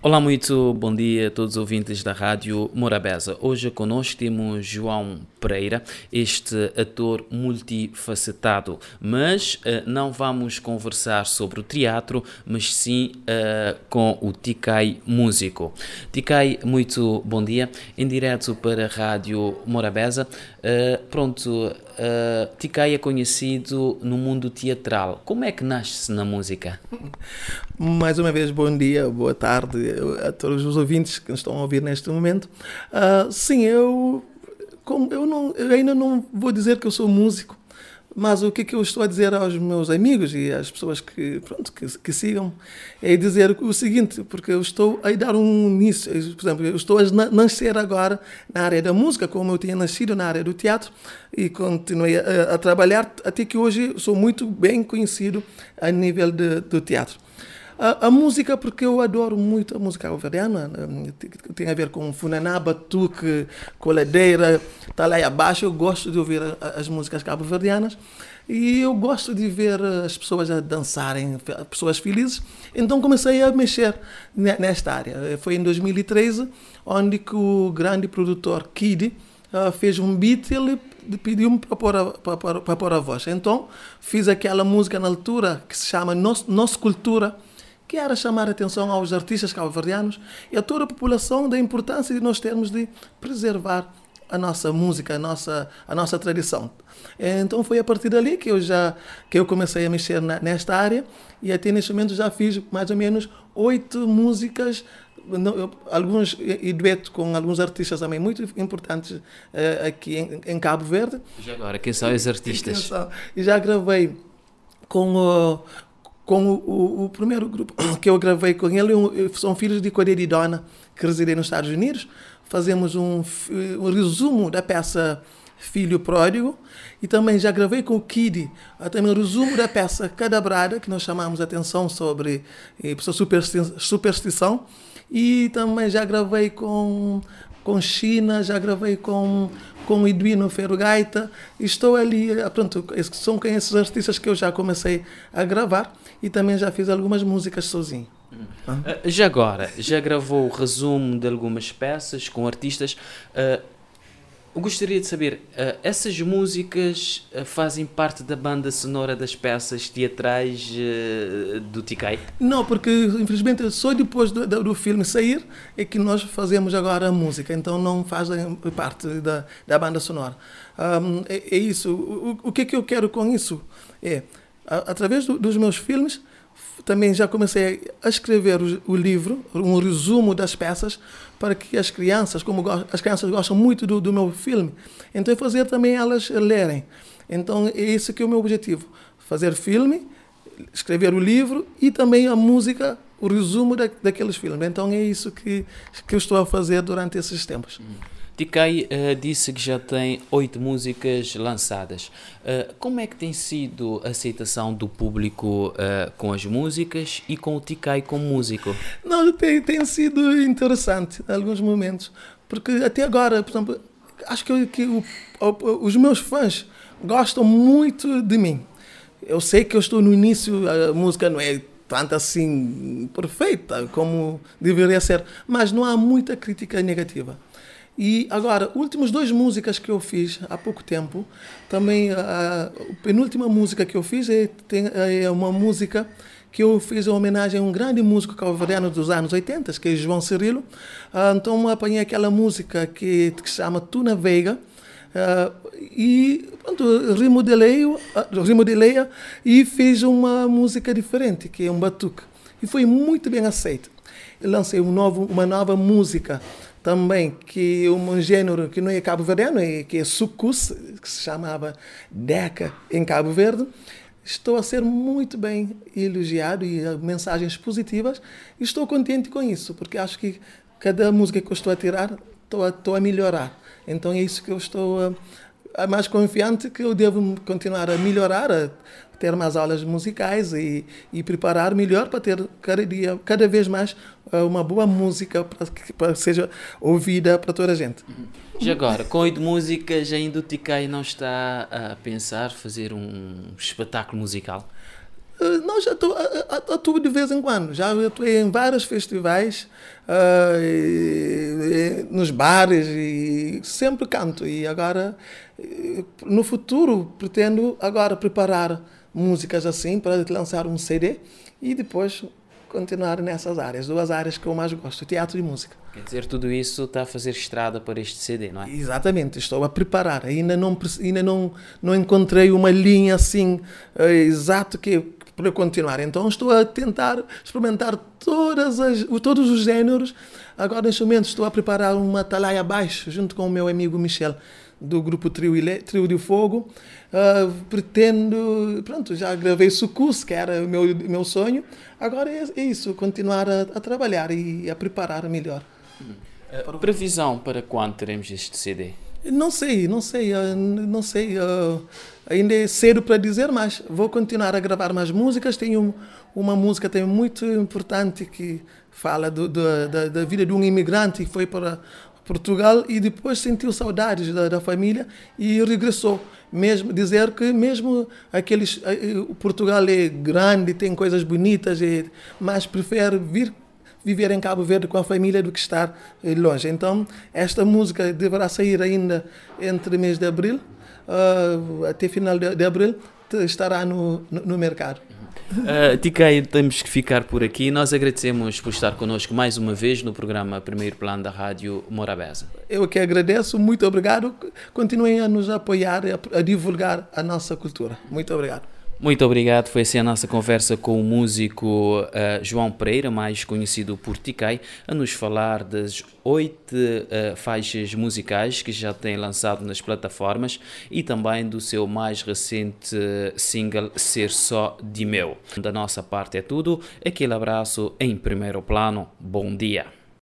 Olá, muito bom dia a todos os ouvintes da Rádio Morabeza. Hoje conosco temos João Pereira, este ator multifacetado, mas uh, não vamos conversar sobre o teatro, mas sim uh, com o Ticai Músico. Ticai, muito bom dia, em direto para a Rádio Morabeza. Uh, pronto, Ticai é conhecido no mundo teatral. Como é que nasce na música? Mais uma vez, bom dia, boa tarde a todos os ouvintes que nos estão a ouvir neste momento. Uh, sim, eu, como, eu, não, eu ainda não vou dizer que eu sou músico, mas o que, é que eu estou a dizer aos meus amigos e às pessoas que, pronto, que, que sigam é dizer o seguinte, porque eu estou a dar um início, por exemplo, eu estou a nascer agora na área da música, como eu tinha nascido na área do teatro e continuei a, a trabalhar até que hoje sou muito bem conhecido a nível de, do teatro. A, a, música, porque eu adoro muito a música alveriana, né? tem a ver com funaná, batuque, coladeira, tá lá abaixo. Eu gosto de ouvir as músicas cabo-verdianas e eu gosto de ver as pessoas a dançarem, pessoas felizes. Então comecei a mexer nesta área. Foi em 2013 onde que o grande produtor Kid uh, fez um beat ele pediu-me para pôr, a, para, para pôr a voz. Então fiz aquela música na altura que se chama Nossa Cultura que era chamar a atenção aos artistas cabo-verdianos e a toda a população da importância de nós termos de preservar a nossa música, a nossa, a nossa tradição. Então foi a partir dali que eu já que eu comecei a mexer na, nesta área e até neste momento já fiz mais ou menos oito músicas alguns e dueto com alguns artistas também muito importantes uh, aqui em, em, Cabo Verde. Já agora, quem são os artistas? E já gravei com o, com o, o, o, primeiro grupo que eu gravei com ele, são filhos de Coreia de Dona, que residem nos Estados Unidos. Fazemos um, um resumo da peça Filho Pródigo e também já gravei com o Kid, também um resumo da peça Cadabrada, que nós chamamos a atenção sobre eh, superstição. E também já gravei com com China, já gravei com, com Eduino Ferrogaita. Estou ali, pronto, são esses artistas que eu já comecei a gravar e também já fiz algumas músicas sozinho. Uh, já agora, já gravou o resumo de algumas peças com artistas. Uh, eu gostaria de saber, uh, essas músicas uh, fazem parte da banda sonora das peças teatrais uh, do Ticai? Não, porque infelizmente só depois do, do, do, filme sair é que nós fazemos agora a música, então não fazem parte da, da banda sonora. Um, é, é, isso. O, o, que é que eu quero com isso? É, a, através do, dos meus filmes, também já comecei a escrever o, o, livro, um resumo das peças, para que as crianças, como as crianças gostam muito do, do meu filme, então fazer também elas lerem. Então é esse que é o meu objetivo, fazer filme, escrever o livro e também a música, o resumo da, daqueles filmes. Então é isso que, que eu estou a fazer durante esses tempos. Hum. Tikai uh, disse que já tem oito músicas lançadas. Uh, como é que tem sido a aceitação do público uh, com as músicas e com o Tikai como músico? Não, tem, tem sido interessante em alguns momentos, porque até agora, por exemplo, acho que, que o, o, os meus fãs gostam muito de mim. Eu sei que eu estou no início, a música não é tanto assim perfeita como deveria ser, mas não há muita crítica negativa. E agora, últimas duas músicas que eu fiz há pouco tempo, também a, a penúltima música que eu fiz é, tem, é uma música que eu fiz em homenagem a um grande músico calvariano dos anos 80, que é João Cirilo. Uh, então apanhei aquela música que, se chama Tuna Veiga, uh, e pronto, remodelei, uh, remodelei e fiz uma música diferente, que é um batuque. E foi muito bem aceito. Eu lancei um novo, uma nova música também que um gênero que não é cabo-verdiano, é, que é sucus, que se chamava Deca em Cabo Verde. Estou a ser muito bem elogiado e mensagens positivas e estou contente com isso, porque acho que cada música que eu estou a tirar, estou a, estou a melhorar. Então é isso que eu estou a, mais confiante que eu devo continuar a melhorar, a, ter mais aulas musicais e, e preparar melhor para ter cada dia, cada vez mais eh, uma boa música para que para seja ouvida para toda a gente. Já agora, com oito músicas, ainda o Ticai não está a pensar fazer um espetáculo musical? Uh, não, já atu, atuo de vez em quando. Já atuei em vários festivais, uh, e, e, nos bares e sempre canto. E agora, no futuro, pretendo agora preparar músicas assim para lançar um CD e depois continuar nessas áreas, duas áreas que eu mais gosto, teatro e música. Quer dizer, tudo isso está a fazer estrada para este CD, não é? Exatamente, estou a preparar. Ainda não, ainda não, não encontrei uma linha assim uh, exata que para continuar. Então estou a tentar experimentar todas as, todos os géneros. Agora, neste momento, estou a preparar uma talaia abaixo, junto com o meu amigo Michel do grupo Trio, Ile, Trio de Fogo. Uh, pretendo, pronto, já gravei Sucus, que era o meu, meu sonho. Agora é, é isso, continuar a, a, trabalhar e a preparar melhor. Uh, previsão para quando teremos este CD? Não sei, não sei, uh, não sei. ainda é cedo para dizer, mas vou continuar a gravar mais músicas. Tenho uma música também muito importante que fala do, do, da, da vida de um imigrante que foi para Portugal e depois sentiu saudades da, da, família e regressou. Mesmo dizer que mesmo aqueles eh, eh, Portugal é grande, tem coisas bonitas, mas prefere vir viver em Cabo Verde com a família do que estar eh, longe. Então, esta música deverá sair ainda entre mês de abril, uh, até final de, de abril, estará no, no, no mercado. Uh, Ticaia, temos que ficar por aqui. Nós agradecemos por estar connosco mais uma vez no programa Primeiro Plano da Rádio Morabeza. Eu que agradeço, muito obrigado. Continuem a nos apoiar, a, a divulgar a nossa cultura. Muito obrigado. Muito obrigado. Foi assim a nossa conversa com o músico uh, João Pereira, mais conhecido por Ticai, a nos falar das oito uh, faixas musicais que já tem lançado nas plataformas e também do seu mais recente single Ser Só de Meu. Da nossa parte é tudo. Aquele abraço em primeiro plano. Bom dia.